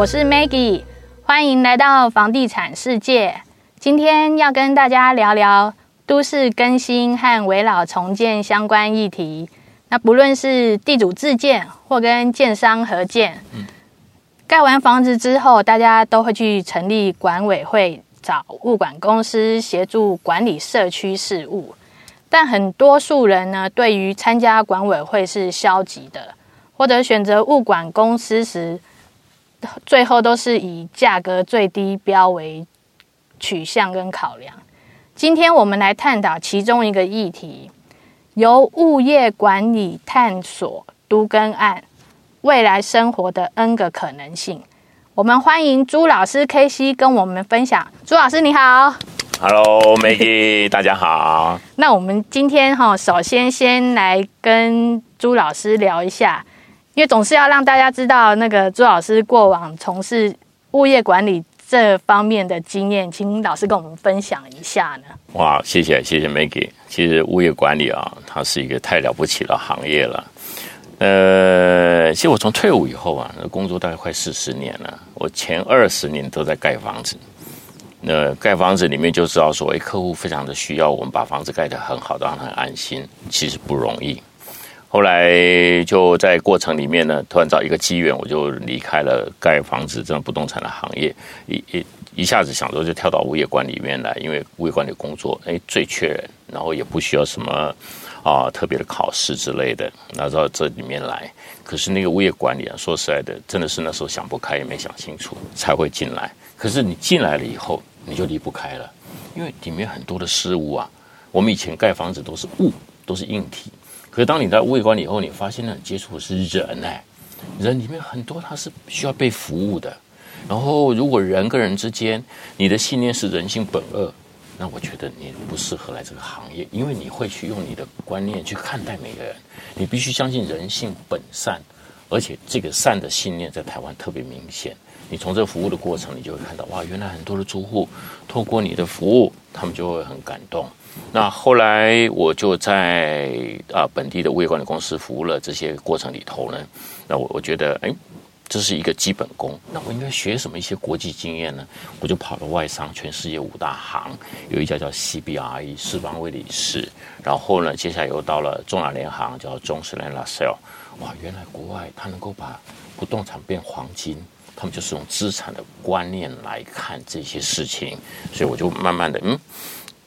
我是 Maggie，欢迎来到房地产世界。今天要跟大家聊聊都市更新和围老重建相关议题。那不论是地主自建或跟建商合建，盖完房子之后，大家都会去成立管委会，找物管公司协助管理社区事务。但很多数人呢，对于参加管委会是消极的，或者选择物管公司时，最后都是以价格最低标为取向跟考量。今天我们来探讨其中一个议题，由物业管理探索都更案未来生活的 N 个可能性。我们欢迎朱老师 KC 跟我们分享。朱老师你好。Hello，Maggie，大家好。那我们今天哈，首先先来跟朱老师聊一下，因为总是要让大家知道那个朱老师过往从事物业管理这方面的经验，请老师跟我们分享一下呢。哇，谢谢谢谢 Maggie。其实物业管理啊，它是一个太了不起的行业了。呃，其实我从退伍以后啊，工作大概快四十年了，我前二十年都在盖房子。那盖房子里面就知道说，哎，客户非常的需要我们把房子盖得很好，让他很安心，其实不容易。后来就在过程里面呢，突然找一个机缘，我就离开了盖房子这种不动产的行业，一一一下子想着就跳到物业管理里面来，因为物业管理工作，哎，最缺人，然后也不需要什么啊特别的考试之类的，拿到这里面来。可是那个物业管理啊，说实在的，真的是那时候想不开，也没想清楚，才会进来。可是你进来了以后，你就离不开了，因为里面很多的事物啊。我们以前盖房子都是物，都是硬体。可是当你在物业管理以后，你发现呢，你接触的是人哎，人里面很多它是需要被服务的。然后如果人跟人之间，你的信念是人性本恶，那我觉得你不适合来这个行业，因为你会去用你的观念去看待每个人。你必须相信人性本善，而且这个善的信念在台湾特别明显。你从这服务的过程，你就会看到哇，原来很多的租户透过你的服务，他们就会很感动。那后来我就在啊本地的物业管理公司服务了这些过程里头呢，那我我觉得哎，这是一个基本功。那我应该学什么一些国际经验呢？我就跑了外商，全世界五大行，有一家叫 CBRE 世邦威理事，然后呢，接下来又到了中亚联行，叫中石联& Lasalle。哇，原来国外他能够把不动产变黄金。他们就是用资产的观念来看这些事情，所以我就慢慢的，嗯，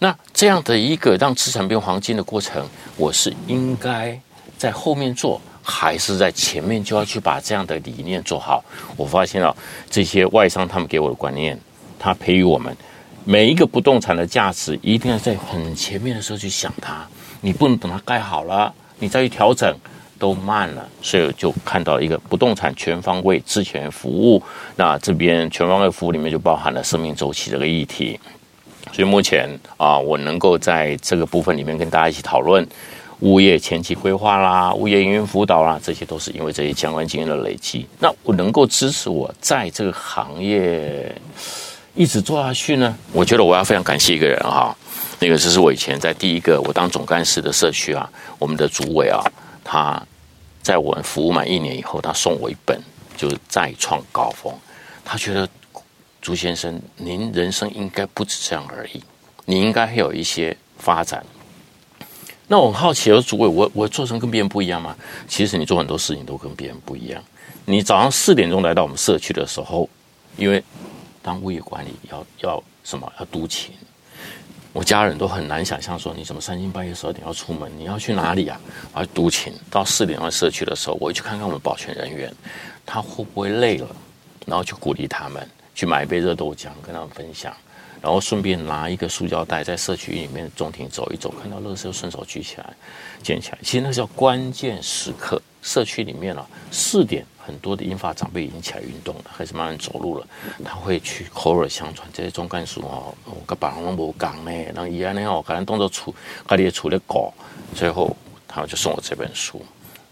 那这样的一个让资产变黄金的过程，我是应该在后面做，还是在前面就要去把这样的理念做好？我发现了这些外商他们给我的观念，他培育我们每一个不动产的价值，一定要在很前面的时候去想它，你不能等它盖好了，你再去调整。都慢了，所以就看到一个不动产全方位智权服务。那这边全方位服务里面就包含了生命周期这个议题。所以目前啊，我能够在这个部分里面跟大家一起讨论物业前期规划啦、物业营运辅导啦，这些都是因为这些相关经验的累积。那我能够支持我在这个行业一直做下去呢？我觉得我要非常感谢一个人哈，那个就是我以前在第一个我当总干事的社区啊，我们的主委啊，他。在我们服务满一年以后，他送我一本，就是再创高峰。他觉得朱先生，您人生应该不止这样而已，你应该会有一些发展。那我很好奇，我主委，我我做成跟别人不一样吗？其实你做很多事情都跟别人不一样。你早上四点钟来到我们社区的时候，因为当物业管理要要什么要督勤。我家人都很难想象说，你怎么三更半夜十二点要出门？你要去哪里啊？而督勤。到四点钟社区的时候，我去看看我们保全人员，他会不会累了，然后去鼓励他们，去买一杯热豆浆跟他们分享，然后顺便拿一个塑胶袋在社区里面中庭走一走，看到垃圾就顺手举起来捡起来。其实那叫关键时刻。社区里面啊，四点。很多的英发长辈已经起来运动了，开始慢慢走路了。他会去口耳相传，这些中干事哦，我跟别人都无讲呢，然后伊安呢，我可能动作出，他也出了稿，最后他就送我这本书。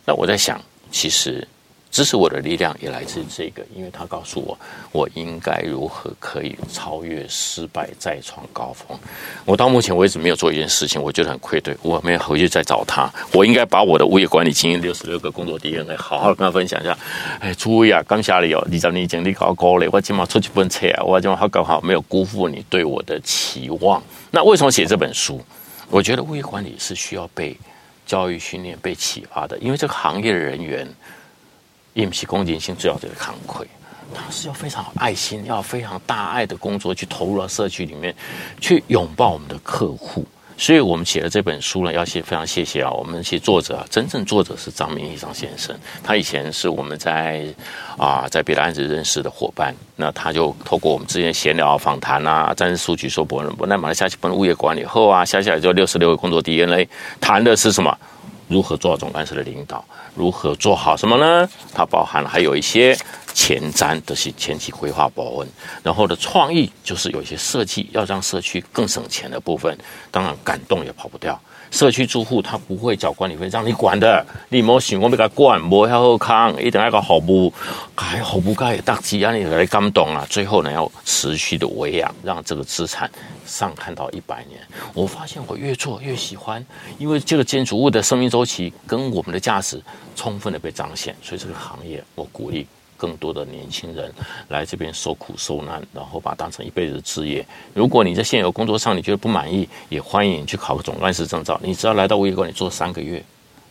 那我在想，其实支持我的力量也来自这个，因为他告诉我，我应该如何可以超越失败，再创高峰。我到目前为止没有做一件事情，我觉得很愧对，我没有回去再找他。我应该把我的物业管理经验六十六个工作 DNA 好好跟他分享一下。哎，朱威啊，刚下来有二十年经历高高嘞，我今晚出去本册啊，我今晚好刚好没有辜负你对我的期望。那为什么写这本书？我觉得物业管理是需要被教育训练、被启发的，因为这个行业的人员。也不是恭敬心，最好就是慷慨。他是要非常有爱心，要非常大爱的工作去投入到社区里面，去拥抱我们的客户。所以我们写了这本书呢，要谢非常谢谢啊，我们写作者啊，真正作者是张明义张先生。他以前是我们在啊在别的案子认识的伙伴，那他就透过我们之间闲聊访谈啊，战士数据说不能不，那马来西亚去本物业管理后啊，下下来就六十六个工作 DNA，谈的是什么？如何做好总干事的领导？如何做好什么呢？它包含了还有一些前瞻的是前期规划保温，然后的创意就是有一些设计，要让社区更省钱的部分。当然，感动也跑不掉。社区住户他不会缴管理费，让你管的，你莫想我给他管，莫要好康，一定要个好不改好不改，大吉啊，你来感动啊。最后呢，要持续的维养，让这个资产上看到一百年。我发现我越做越喜欢，因为这个建筑物的生命周期跟我们的价值充分的被彰显，所以这个行业我鼓励。更多的年轻人来这边受苦受难，然后把它当成一辈子的职业。如果你在现有工作上你觉得不满意，也欢迎你去考个总干事证照。你只要来到物业管理做三个月，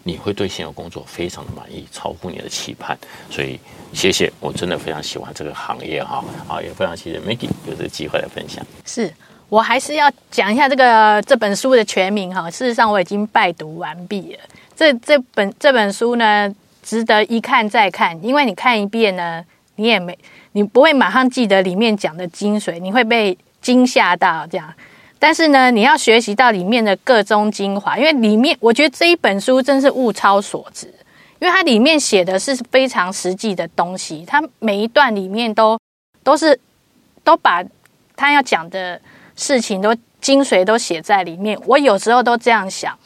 你会对现有工作非常的满意，超乎你的期盼。所以谢谢，我真的非常喜欢这个行业哈。好，也非常谢谢 Maggie 有这个机会来分享。是我还是要讲一下这个这本书的全名哈。事实上我已经拜读完毕了。这这本这本书呢，值得一看再看，因为你看一遍呢，你也没，你不会马上记得里面讲的精髓，你会被惊吓到这样。但是呢，你要学习到里面的各中精华，因为里面我觉得这一本书真是物超所值，因为它里面写的是非常实际的东西，它每一段里面都都是都把他要讲的事情都精髓都写在里面。我有时候都这样想，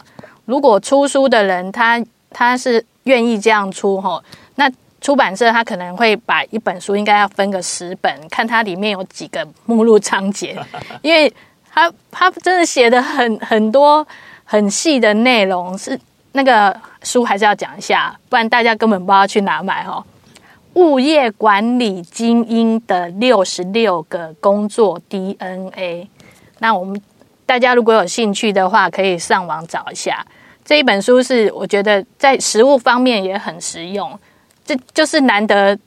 如果出书的人他他是。愿意这样出齁，那出版社他可能会把一本书应该要分个十本，看它里面有几个目录章节，因为他他真的写的很很多很细的内容，是那个书还是要讲一下，不然大家根本不知道去哪买哦。物业管理精英的六十六个工作 DNA，那我们大家如果有兴趣的话，可以上网找一下。这一本书是我觉得在实物方面也很实用，这就是难得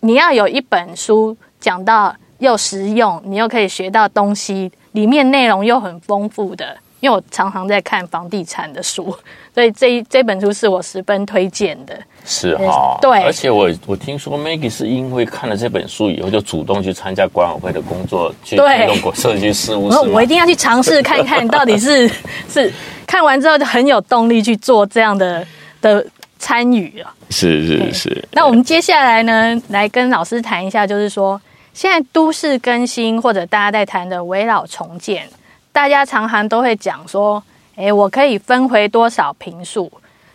你要有一本书讲到又实用，你又可以学到东西，里面内容又很丰富的。因为我常常在看房地产的书，所以这一这本书是我十分推荐的。是哈，对，而且我我听说 Maggie 是因为看了这本书以后，就主动去参加管委会的工作，去推动过社区事务。我一定要去尝试看看到底是 是。看完之后就很有动力去做这样的的参与啊！是是是。那我们接下来呢，来跟老师谈一下，就是说现在都市更新或者大家在谈的围老重建，大家常常都会讲说，诶，我可以分回多少平数？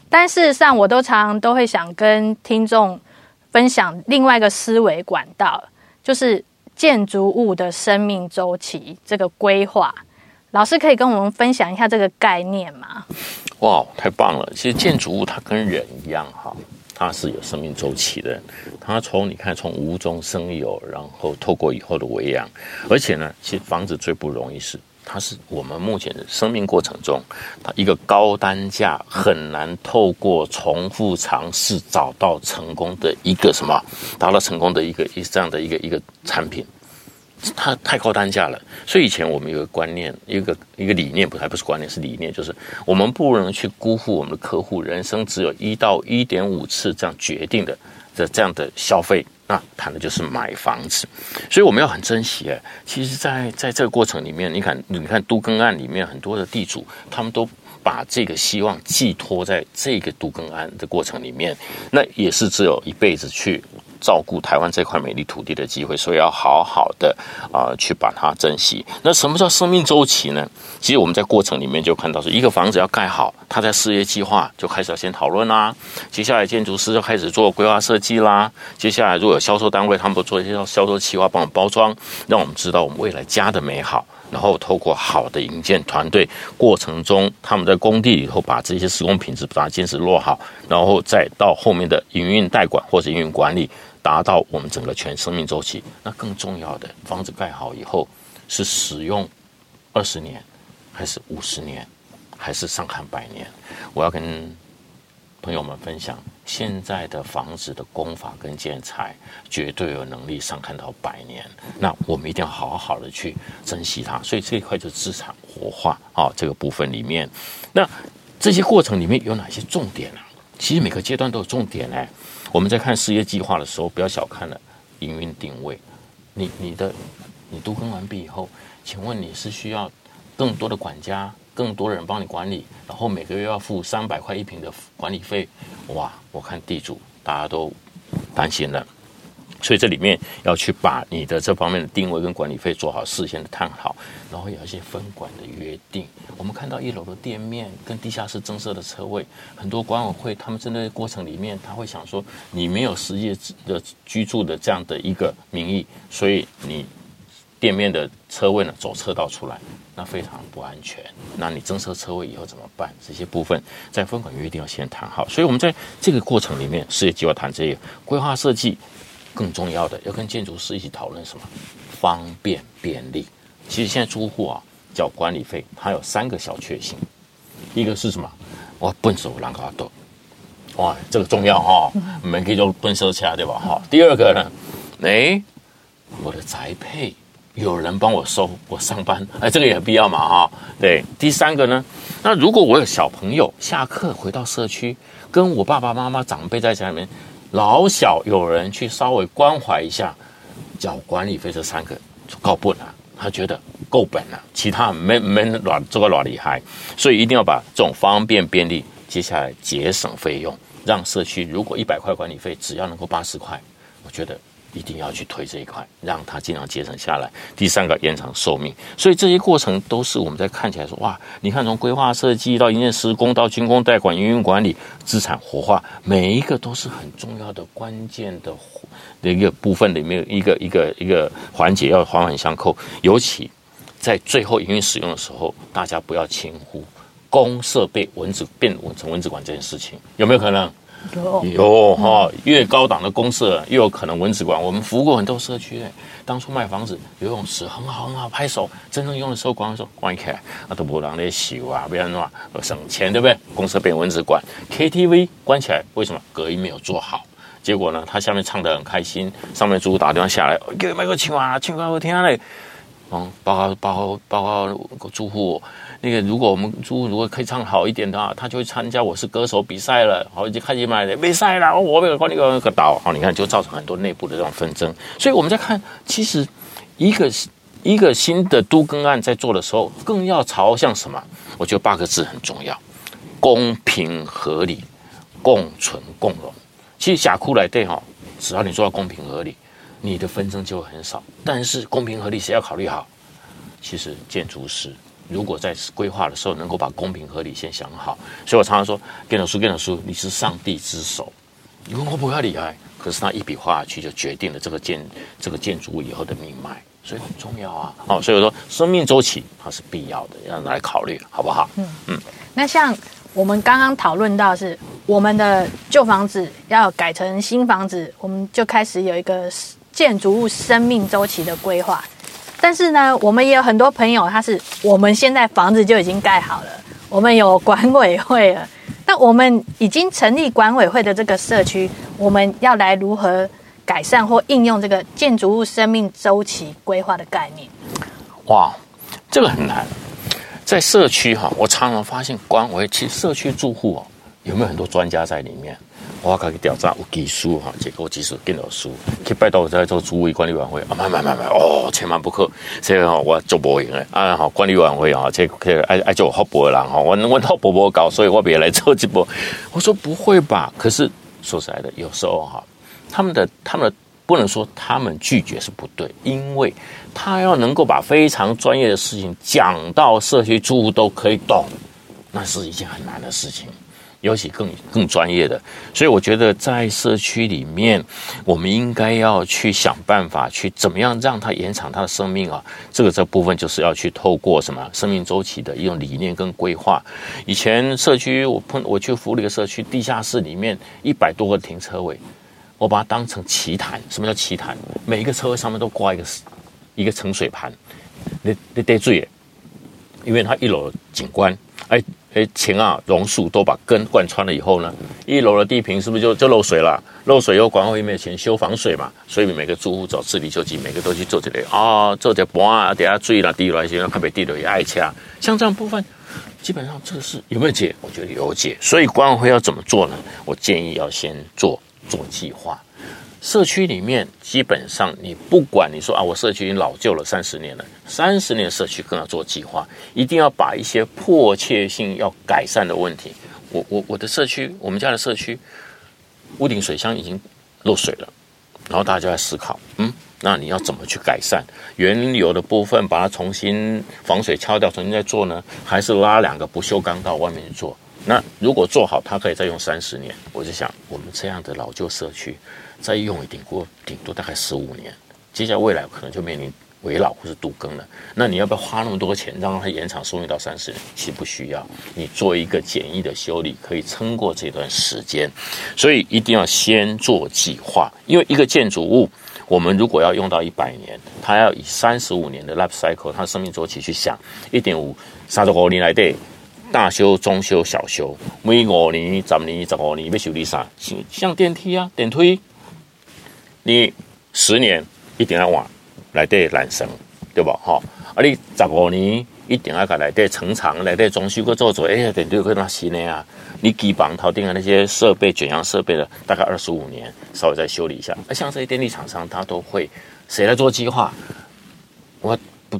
但事实上，我都常常都会想跟听众分享另外一个思维管道，就是建筑物的生命周期这个规划。老师可以跟我们分享一下这个概念吗？哇，太棒了！其实建筑物它跟人一样哈，它是有生命周期的。它从你看从无中生有，然后透过以后的维养，而且呢，其实房子最不容易是，它是我们目前的生命过程中，它一个高单价很难透过重复尝试找到成功的一个什么，达到成功的一个一这样的一个一个产品。它太高单价了，所以以前我们有个观念，一个一个理念，不还不是观念，是理念，就是我们不能去辜负我们的客户人生只有一到一点五次这样决定的这这样的消费，那谈的就是买房子，所以我们要很珍惜哎。其实在，在在这个过程里面，你看，你看都更案里面很多的地主，他们都把这个希望寄托在这个都更案的过程里面，那也是只有一辈子去。照顾台湾这块美丽土地的机会，所以要好好的啊、去把它珍惜。那什么叫生命周期呢？其实我们在过程里面就看到，是一个房子要盖好，它在事业计划就开始要先讨论啦。接下来建筑师就开始做规划设计啦。接下来如果有销售单位，他们做一些销售计划，帮我们包装，让我们知道我们未来家的美好。然后透过好的营建团队，过程中他们在工地里头把这些施工品质把它坚持落好，然后再到后面的营运代管或者营运管理，达到我们整个全生命周期。那更重要的，房子盖好以后是使用二十年，还是五十年，还是上看百年？我要跟。朋友们分享，现在的房子的工法跟建材绝对有能力上看到百年，那我们一定要好好的去珍惜它。所以这一块就资产活化啊，这个部分里面，那这些过程里面有哪些重点啊？其实每个阶段都有重点哎。我们在看事业计划的时候，不要小看了营运定位。你你的你都更完毕以后，请问你是需要更多的管家？更多人帮你管理，然后每个月要付三百块一平的管理费，哇！我看地主大家都担心了，所以这里面要去把你的这方面的定位跟管理费做好事先的探讨，然后有一些分管的约定。我们看到一楼的店面跟地下室增设的车位，很多管委会他们在那个过程里面，他会想说你没有实际的居住的这样的一个名义，所以你。店面的车位呢，走车道出来，那非常不安全。那你增设车位以后怎么办？这些部分在分管约定要先谈好。所以，我们在这个过程里面，事业计划谈这个规划设计，更重要的要跟建筑师一起讨论什么？方便便利。其实现在租户啊，缴管理费，它有三个小确幸。一个是什么？我笨手懒卡多，哇，这个重要哈、哦，我们可以就蹲收起来，对吧？哈。第二个呢，哎，我的宅配。有人帮我收，我上班，哎，这个也很必要嘛，哈。对，第三个呢，那如果我有小朋友下课回到社区，跟我爸爸妈妈长辈在家里面，老小有人去稍微关怀一下，缴管理费这三个就够本了，他觉得够本了，其他没没软这个软厉害，所以一定要把这种方便便利，接下来节省费用，让社区如果一百块管理费，只要能够八十块，我觉得。一定要去推这一块，让它尽量节省下来。第三个，延长寿命。所以这些过程都是我们在看起来说，哇，你看从规划设计到营建施工到竣工代管、营运管理、资产活化，每一个都是很重要的关键的的一个部分里面一个一个一个环节要环环相扣。尤其在最后营运使用的时候，大家不要轻忽公设备蚊子变成蚊子馆这件事情，有没有可能？有哈，越高档的公设越有可能蚊子馆。我们服务过很多社区，当初卖房子，游泳池很好很好，拍手。真正用的时候，关说关起来，啊都不让你修啊，不然的话省钱，对不对？公设变蚊子馆，KTV 关起来，为什么？隔音没有做好。结果呢，他下面唱得很开心，上面租户打电话下来，给麦克唱啊，唱歌好听嘞。嗯，报告报告报告住户。那个，如果我们租如果可以唱好一点的话，他就会参加《我是歌手》比赛了。好，就开始买的比赛了。我没有管那个那个岛。好，你看就造成很多内部的这种纷争。所以我们在看，其实一个一个新的都更案在做的时候，更要朝向什么？我觉得八个字很重要：公平合理、共存共荣。其实甲库来对哈，只要你做到公平合理，你的纷争就会很少。但是公平合理谁要考虑好？其实建筑师。如果在规划的时候能够把公平合理先想好，所以我常常说，建筑师，建筑师，你是上帝之手，你问我不要厉害，可是他一笔画下去就决定了这个建这个建筑物以后的命脉，所以很重要啊。哦，所以我说生命周期它是必要的，要来考虑，好不好？嗯嗯。那像我们刚刚讨论到是我们的旧房子要改成新房子，我们就开始有一个建筑物生命周期的规划。但是呢，我们也有很多朋友，他是我们现在房子就已经盖好了，我们有管委会了。那我们已经成立管委会的这个社区，我们要来如何改善或应用这个建筑物生命周期规划的概念？哇，这个很难。在社区哈，我常常发现管委会其实社区住户哦，有没有很多专家在里面？我可以调查有技术哈，结果技术更有数，去拜托在做主委管理委员会啊，买买买买哦，千万不可，这个我做不赢的啊，好管理委员会啊，这个爱爱做好博的人哈，我我好博博搞，所以我别来做这波。我说不会吧？可是说实在的，有时候哈，他们的他们的不能说他们拒绝是不对，因为他要能够把非常专业的事情讲到社区住户都可以懂，那是一件很难的事情。尤其更更专业的，所以我觉得在社区里面，我们应该要去想办法，去怎么样让它延长它的生命啊。这个这部分就是要去透过什么生命周期的一种理念跟规划。以前社区我碰我去服务一个社区，地下室里面一百多个停车位，我把它当成奇坛。什么叫奇坛？每一个车位上面都挂一个一个盛水盘，你你得注意，因为它一楼景观，哎。哎，钱啊，榕树都把根贯穿了以后呢，一楼的地坪是不是就就漏水了？漏水又管委会没有钱修防水嘛，所以每个住户找自力救济，每个都去做这类啊，做这盘啊，等下注意了，滴了一些，特别地了也爱掐。像这样部分，基本上这个是有没有解？我觉得有解。所以管委会要怎么做呢？我建议要先做做计划。社区里面基本上，你不管你说啊，我社区已经老旧了三十年了，三十年的社区更要做计划，一定要把一些迫切性要改善的问题，我我我的社区，我们家的社区屋顶水箱已经漏水了，然后大家就在思考，嗯，那你要怎么去改善原有的部分，把它重新防水敲掉，重新再做呢？还是拉两个不锈钢到外面去做？那如果做好，它可以再用三十年。我就想，我们这样的老旧社区。再用一顶过顶多大概十五年，接下来未来可能就面临危老或是都更了。那你要不要花那么多钱让它延长寿命到三十年？其实不需要，你做一个简易的修理可以撑过这段时间。所以一定要先做计划，因为一个建筑物，我们如果要用到一百年，它要以三十五年的 life cycle，它生命周期去想，一点五三十五年来对，大修、中修、小修，每五年、十年、十五年要修理啥？像电梯啊、电梯。你十年一定要往来对缆绳，对吧？哈，啊，你十五年一定要来对成长，来对装修个做做，哎呀，对对，跟那新的啊，你基本头顶的那些设备、卷扬设备的，大概二十五年，稍微再修理一下。而像这些电力厂商，他都会谁来做计划？我不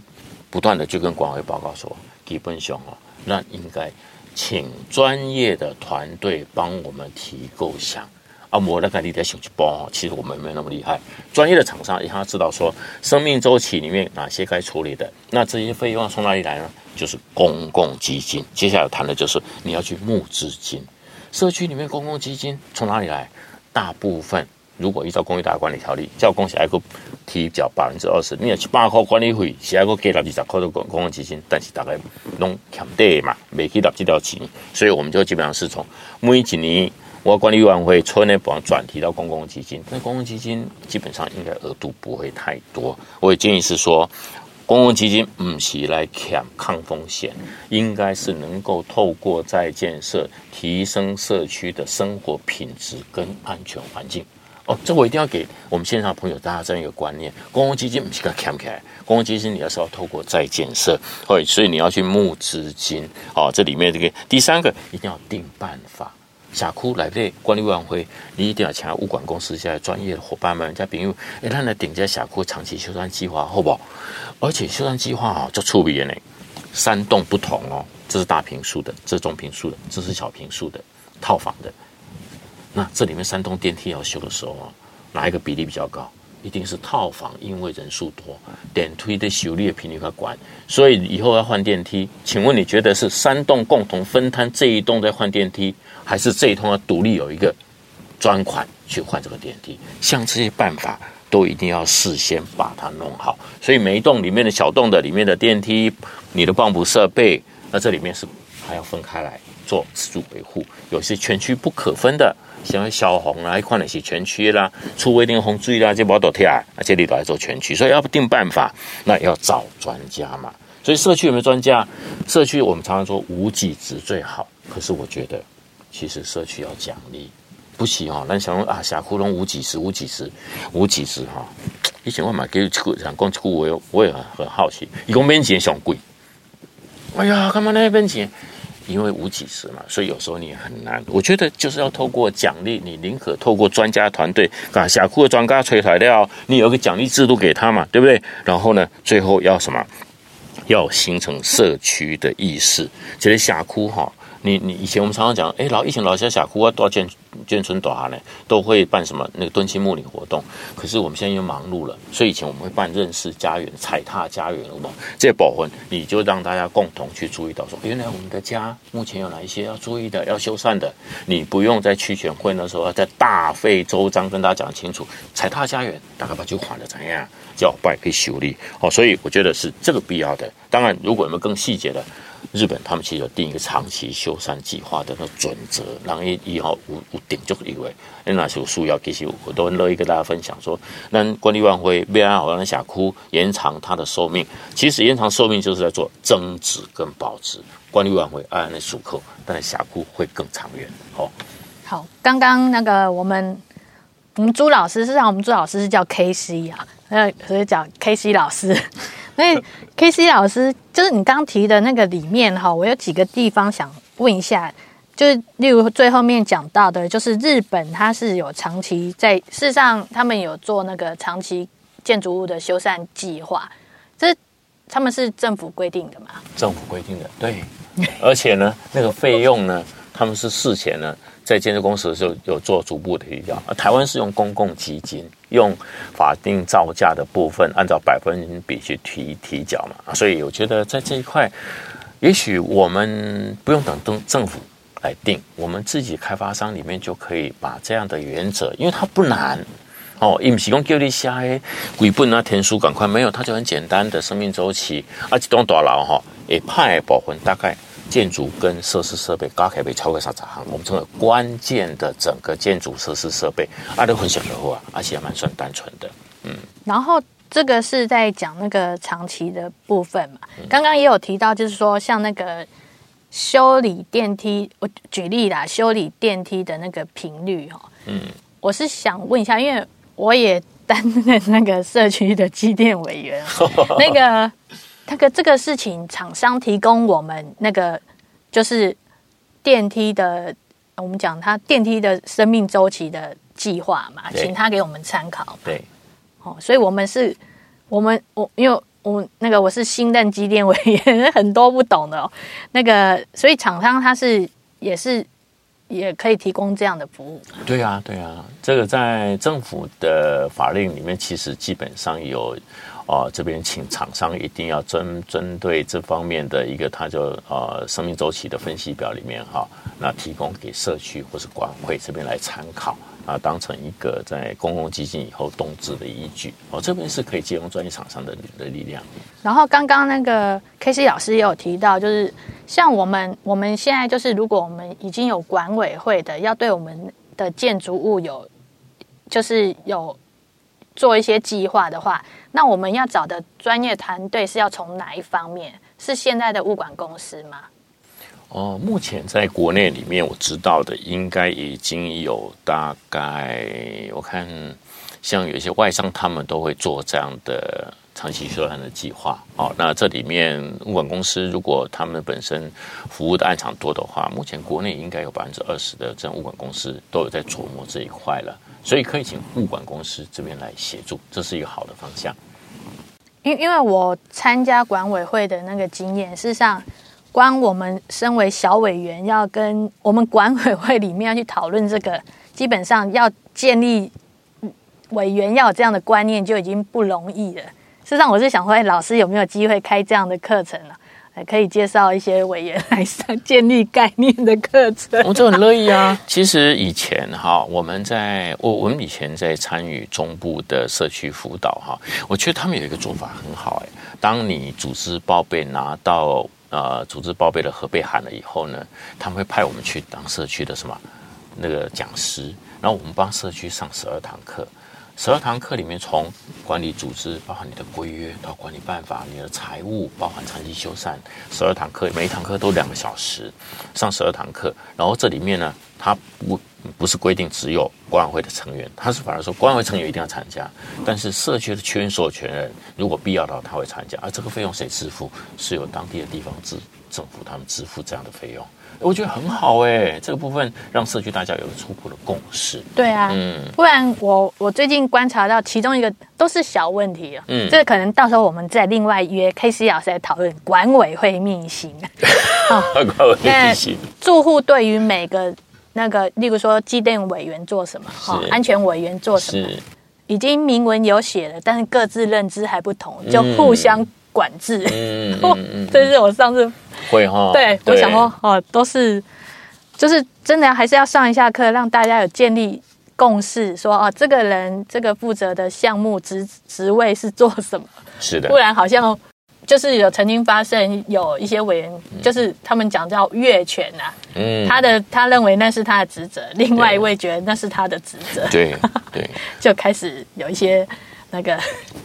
不断的就跟管委报告说，基本上哦，那应该请专业的团队帮我们提构想。啊，我那个你得想去包，其实我们没有那么厉害。专业的厂商一定要知道说，生命周期里面哪些该处理的，那这些费用从哪里来呢？就是公共基金。接下来谈的就是你要去募资金。社区里面公共基金从哪里来？大部分如果依照公益大管理条例，叫公司还够提缴百分之二十，你要七八块管理费，是还够给了二十块的公公共基金，但是大概拢欠底嘛，没去纳这条钱，所以我们就基本上是从每一年。我管理委员会村内帮转提到公共基金，那公共基金基本上应该额度不会太多。我也建议是说，公共基金不是来抢抗风险，应该是能够透过再建设提升社区的生活品质跟安全环境。哦，这我一定要给我们线上朋友大家这样一个观念：公共基金不是来抢起来，公共基金你要是要透过再建设，所以你要去募资金。哦，这里面这个第三个一定要定办法。社区来对管理委员会，你一定要请物管公司这些专业的伙伴们，加朋友，哎，他来顶这社区长期修缮计划，好不好？而且修缮计划啊，就出名呢，三栋不同哦，这是大平数的，这是中平数的，这是小平数的套房的。那这里面三栋电梯要修的时候啊，哪一个比例比较高？一定是套房，因为人数多，电梯的修理的频率会管，所以以后要换电梯。请问你觉得是三栋共同分摊这一栋在换电梯？还是这一栋要独立有一个专款去换这个电梯，像这些办法都一定要事先把它弄好。所以每一栋里面的小栋的里面的电梯，你的泵浦设备，那这里面是还要分开来做自主维护。有些全区不可分的，像小红啊，一块那些全区啦，出违定洪水啦，这包都贴啊，而且你都来做全区，所以要不定办法，那要找专家嘛。所以社区有没有专家？社区我们常常说无几职最好，可是我觉得。其实社区要奖励，不行哈、哦。咱想啊，社区拢无几十、无几十、无几十哈。以前我买给这个想讲这个，我也我也很好奇，一共免钱上贵。哎呀，干嘛那边钱？因为无几十嘛，所以有时候你很难。我觉得就是要透过奖励，你宁可透过专家团队把社区的专家吹材料，你有个奖励制度给他嘛，对不对？然后呢，最后要什么？要形成社区的意识，这些社区哈。你你以前我们常常讲，哎，老以前老些社区啊，多少钱眷村短哈呢，都会办什么那个敦亲睦邻活动。可是我们现在又忙碌了，所以以前我们会办认识家园、踩踏家园，有没有？这些保魂，你就让大家共同去注意到说，原来我们的家目前有哪一些要注意的、要修缮的。你不用在区权会的时候再大费周章跟大家讲清楚，踩踏家园大概把就还了怎样？叫拜可以修理哦。所以我觉得是这个必要的。当然，如果有没有更细节的？日本他们其实有定一个长期修缮计划的那准则，然后以后有有定就以为，那是有需要，其实我都很乐意跟大家分享说，那管理委员会未来好让峡谷延长它的寿命，其实延长寿命就是在做增值跟保值。管理委员会按那属口，但是峡谷会更长远。好，好，刚刚那个我们我们朱老师，实际上我们朱老师是叫 K C 啊，那，所以叫 K C 老师。那 K C 老师，就是你刚提的那个里面哈，我有几个地方想问一下，就是例如最后面讲到的，就是日本它是有长期在，事实上他们有做那个长期建筑物的修缮计划，这他们是政府规定的嘛？政府规定的，对，而且呢，那个费用呢，他们是事前呢。在建筑公司的时候有做逐步的提交，而台湾是用公共基金，用法定造价的部分按照百分比去提提缴嘛，所以我觉得在这一块，也许我们不用等政政府来定，我们自己开发商里面就可以把这样的原则，因为它不难哦，伊不是讲叫你写几本啊天书赶快没有，它就很简单的生命周期，啊，这栋大楼哈，一派保分大概。建筑跟设施设备加起来超过三十行，我们称为关键的整个建筑设施设备，啊都很小的话，而且还蛮算单纯的，嗯。然后这个是在讲那个长期的部分嘛，刚刚也有提到，就是说像那个修理电梯，我举例啦，修理电梯的那个频率哈，嗯，我是想问一下，因为我也担任那个社区的机电委员，那个。那个这个事情，厂商提供我们那个就是电梯的，我们讲它电梯的生命周期的计划嘛，请他给我们参考。对，哦，所以我们是，我们我因为我那个我是新任机电委员，很多不懂的哦。那个，所以厂商他是也是也可以提供这样的服务。对啊，对啊，这个在政府的法令里面，其实基本上有。哦，这边请厂商一定要针针对这方面的一个，它就呃生命周期的分析表里面哈，那提供给社区或是管会这边来参考啊，当成一个在公共基金以后动资的依据。哦，这边是可以借用专业厂商的的力量。然后刚刚那个 KC 老师也有提到，就是像我们我们现在就是如果我们已经有管委会的，要对我们的建筑物有就是有。做一些计划的话，那我们要找的专业团队是要从哪一方面？是现在的物管公司吗？哦，目前在国内里面我知道的，应该已经有大概我看，像有一些外商，他们都会做这样的长期修缮的计划。哦，那这里面物管公司如果他们本身服务的案场多的话，目前国内应该有百分之二十的这种物管公司都有在琢磨这一块了。所以可以请物管公司这边来协助，这是一个好的方向。因因为我参加管委会的那个经验，事实上，光我们身为小委员要跟我们管委会里面要去讨论这个，基本上要建立委员要有这样的观念就已经不容易了。事实上，我是想问老师有没有机会开这样的课程呢？可以介绍一些委员来上建立概念的课程，我就很乐意啊。其实以前哈，我们在我我们以前在参与中部的社区辅导哈，我觉得他们有一个做法很好哎。当你组织报备拿到呃组织报备的核备函了以后呢，他们会派我们去当社区的什么那个讲师，然后我们帮社区上十二堂课。十二堂课里面，从管理组织，包含你的规约到管理办法，你的财务，包含长期修缮，十二堂课，每一堂课都两个小时，上十二堂课。然后这里面呢，它不不是规定只有管委会的成员，他是反而说管委会成员一定要参加，但是社区的区域所有权人如果必要的话，他会参加。而这个费用谁支付？是由当地的地方政政府他们支付这样的费用。我觉得很好哎，这个部分让社区大家有了初步的共识。对啊，嗯，不然我我最近观察到其中一个都是小问题啊，嗯，这个可能到时候我们再另外约 KC 老师来讨论管委会秘辛。管委会秘辛。住户对于每个那个，例如说机电委员做什么，哈，安全委员做什么，已经明文有写了，但是各自认知还不同，就互相管制。嗯，嗯 这是我上次会哈，对，我想说哦，都是，就是真的还是要上一下课，让大家有建立共识，说哦，这个人这个负责的项目职职位是做什么？是的，不然好像。就是有曾经发生有一些委员，就是他们讲叫越权呐、啊，嗯，他的他认为那是他的职责，另外一位觉得那是他的职责，对对，就开始有一些。那个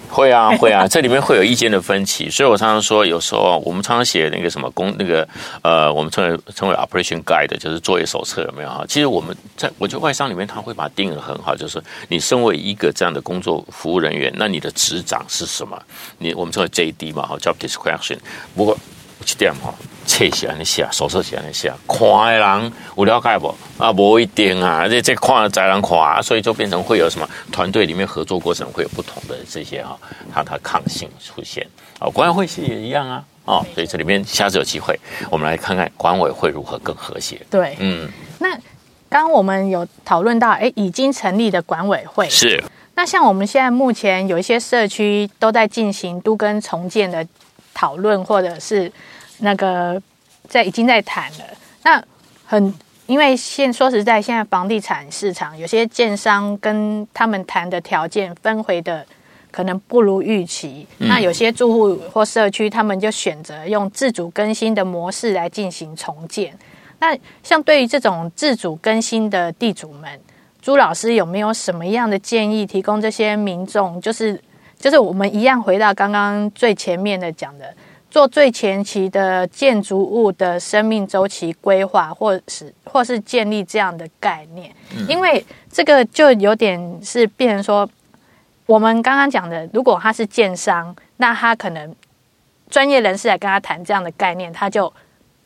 会啊会啊，这里面会有意见的分歧，所以我常常说，有时候我们常常写那个什么工那个呃，我们称为称为 operation guide，就是作业手册，有没有哈？其实我们在我觉得外商里面，他会把定的很好，就是你身为一个这样的工作服务人员，那你的职掌是什么？你我们称为 JD 嘛，哈，job description。不过这点哈。册写安尼写，手册写安尼写，看的人有了解不？啊，不一定啊，这这看才能看，所以就变成会有什么团队里面合作过程会有不同的这些哈，它它抗性出现啊。管委会其实也一样啊，哦，所以这里面下次有机会，我们来看看管委会如何更和谐。对，嗯，那刚刚我们有讨论到，哎，已经成立的管委会是。那像我们现在目前有一些社区都在进行都跟重建的讨论，或者是。那个在已经在谈了，那很因为现说实在，现在房地产市场有些建商跟他们谈的条件分回的可能不如预期，嗯、那有些住户或社区他们就选择用自主更新的模式来进行重建。那像对于这种自主更新的地主们，朱老师有没有什么样的建议提供这些民众？就是就是我们一样回到刚刚最前面的讲的。做最前期的建筑物的生命周期规划，或是或是建立这样的概念，因为这个就有点是变成说，我们刚刚讲的，如果他是建商，那他可能专业人士来跟他谈这样的概念，他就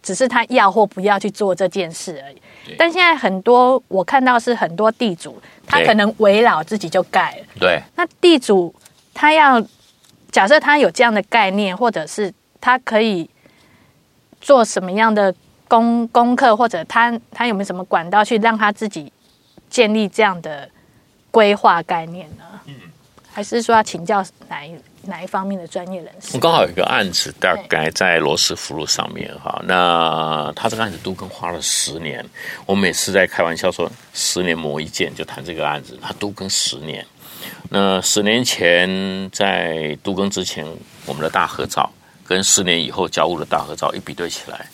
只是他要或不要去做这件事而已。但现在很多我看到是很多地主，他可能围绕自己就盖了。对，那地主他要假设他有这样的概念，或者是。他可以做什么样的功功课，或者他他有没有什么管道去让他自己建立这样的规划概念呢？嗯，还是说要请教哪一哪一方面的专业人士？我刚好有一个案子，大概在罗斯福路上面哈。那他这个案子都跟花了十年，我每次在开玩笑说十年磨一剑，就谈这个案子，他都跟十年。那十年前在杜更之前，我们的大合照。跟十年以后交屋的大合照一比对起来，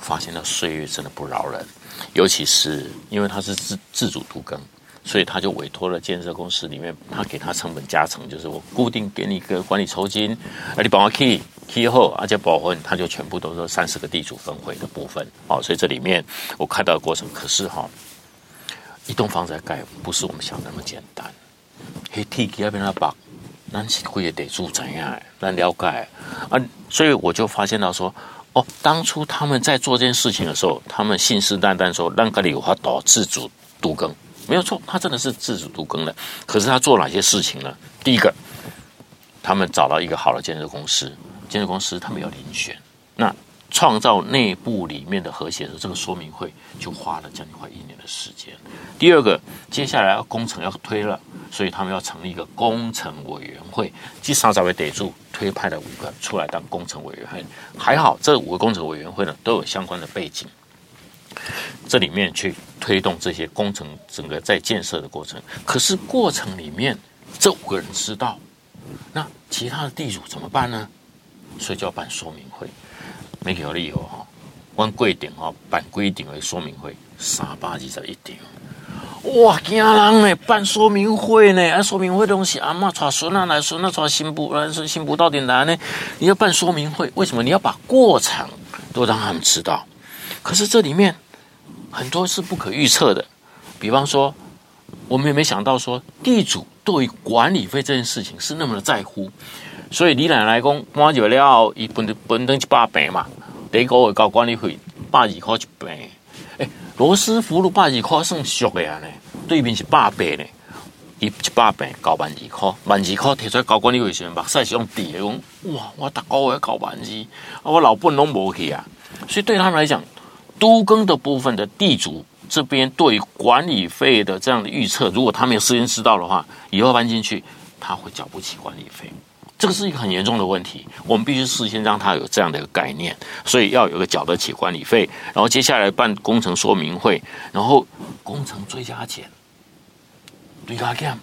发现那岁月真的不饶人。尤其是因为他是自自主杜更，所以他就委托了建设公司里面，他给他成本加成，就是我固定给你一个管理酬金，啊，你帮我 key key 后，而且保分，他就全部都是三十个地主分回的部分。哦，所以这里面我看到的过程，可是哈，一栋房子要盖不是我们想的那么简单。嘿，T 那边那把。咱是会得住怎样？咱了解啊，所以我就发现到说，哦，当初他们在做这件事情的时候，他们信誓旦旦说让格里有法导自主都更，没有错，他真的是自主都更的。可是他做哪些事情呢？第一个，他们找到一个好的建设公司，建设公司他们有遴选，那。创造内部里面的和谐的这个说明会，就花了将近快一年的时间。第二个，接下来要工程要推了，所以他们要成立一个工程委员会，第三位得住推派了五个出来当工程委员会。还好，这五个工程委员会呢都有相关的背景，这里面去推动这些工程整个在建设的过程。可是过程里面这五个人知道，那其他的地主怎么办呢？所以就要办说明会。没有理由哈，按规定哈，办规定的说明会三百二十一场，哇，惊人呢！办说明会呢，啊，说明会东西阿妈带孙啊来，孙啊带新妇来，说新妇到底来呢？你要办说明会，为什么你要把过程都让他们知道？可是这里面很多是不可预测的，比方说，我们也没想到说地主对于管理费这件事情是那么的在乎。所以你奶奶讲，搬就了，一分分等一百平嘛。第一个月交管理费百二块一平。诶，罗斯福路百二块算俗的啊呢，对面是百八呢，一一百平交万二块，万二块提出来交管理费时，目屎是用滴的，讲哇，我逐个月交万二，啊，我老本拢无去啊。所以对他们来讲，都更的部分的地主这边对管理费的这样的预测，如果他没有事先知道的话，以后搬进去他会缴不起管理费，这个是一个很严重的问题。我们必须事先让他有这样的一个概念，所以要有个缴得起管理费，然后接下来办工程说明会，然后工程追加钱，追加减，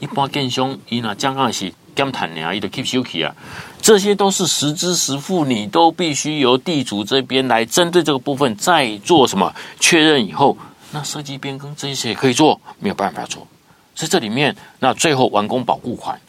一般建商伊那刚刚是减谈呢，伊的 keep 休息啊，这些都是实支实付，你都必须由地主这边来针对这个部分再做什么确认以后，那设计变更这些也可以做，没有办法做。在这里面，那最后完工保护款，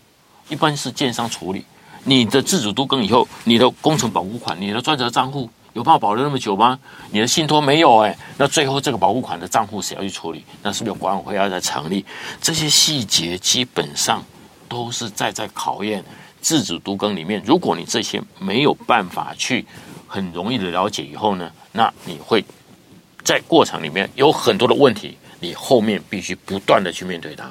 一般是建商处理。你的自主都更以后，你的工程保护款，你的专责账户有办法保留那么久吗？你的信托没有哎，那最后这个保护款的账户谁要去处理？那是不是有管委会要再成立？这些细节基本上都是在在考验自主都更里面。如果你这些没有办法去很容易的了解以后呢，那你会在过程里面有很多的问题。你后面必须不断的去面对它，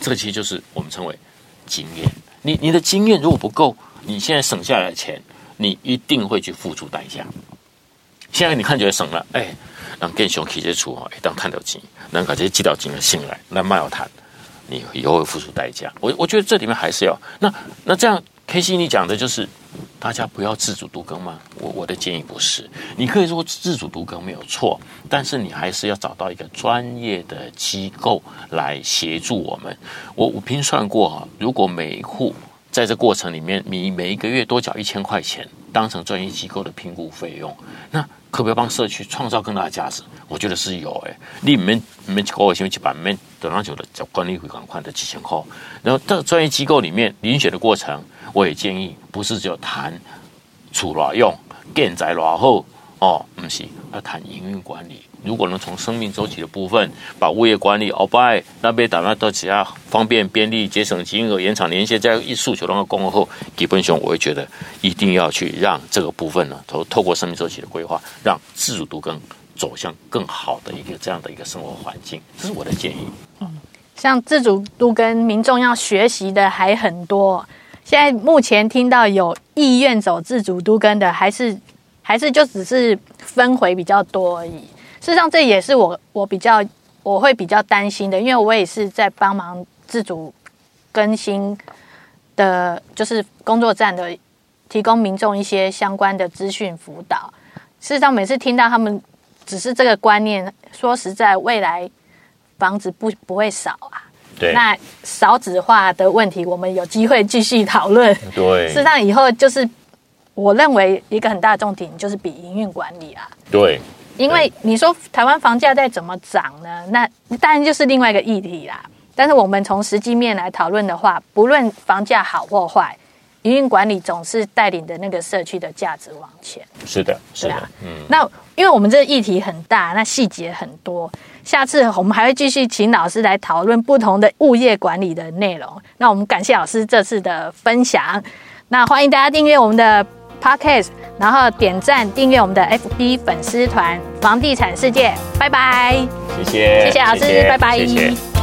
这个其实就是我们称为经验。你你的经验如果不够，你现在省下来的钱，你一定会去付出代价。现在你看觉得省了，哎，让更熊起这出哈，当探到金，能把这些寄到金的信来，那卖要谈，你以后会付出代价。我我觉得这里面还是要那那这样，KC 你讲的就是。大家不要自主独更吗？我我的建议不是，你可以说自主独更没有错，但是你还是要找到一个专业的机构来协助我们。我我拼算过哈，如果每户在这过程里面，你每一个月多缴一千块钱，当成专业机构的评估费用，那可不可以帮社区创造更大的价值？我觉得是有诶。你们你们几个先去把你们等上久的缴管理费赶快的几千块，然后这个专业机构里面遴选的过程。我也建议，不是只有谈厝偌用、建材偌好哦，不是要谈营运管理。如果能从生命周期的部分，把物业管理哦，不爱那边打算到其他方便、便利、节省金额、延长年限，在一诉求那个共后，基本上我会觉得一定要去让这个部分呢，透透过生命周期的规划，让自主都更走向更好的一个这样的一个生活环境，这是我的建议。嗯，像自主都跟民众要学习的还很多。现在目前听到有意愿走自主都跟的，还是还是就只是分回比较多而已。事实上，这也是我我比较我会比较担心的，因为我也是在帮忙自主更新的，就是工作站的，提供民众一些相关的资讯辅导。事实上，每次听到他们只是这个观念，说实在，未来房子不不会少啊。对，那少子化的问题，我们有机会继续讨论。对，事实上以后就是，我认为一个很大的重点就是比营运管理啊。对，因为你说台湾房价再怎么涨呢？那当然就是另外一个议题啦。但是我们从实际面来讨论的话，不论房价好或坏，营运管理总是带领的那个社区的价值往前。是的，是的，嗯。那因为我们这个议题很大，那细节很多。下次我们还会继续请老师来讨论不同的物业管理的内容。那我们感谢老师这次的分享。那欢迎大家订阅我们的 Podcast，然后点赞订阅我们的 FB 粉丝团“房地产世界”。拜拜，谢谢，谢谢老师，谢谢拜拜。谢谢。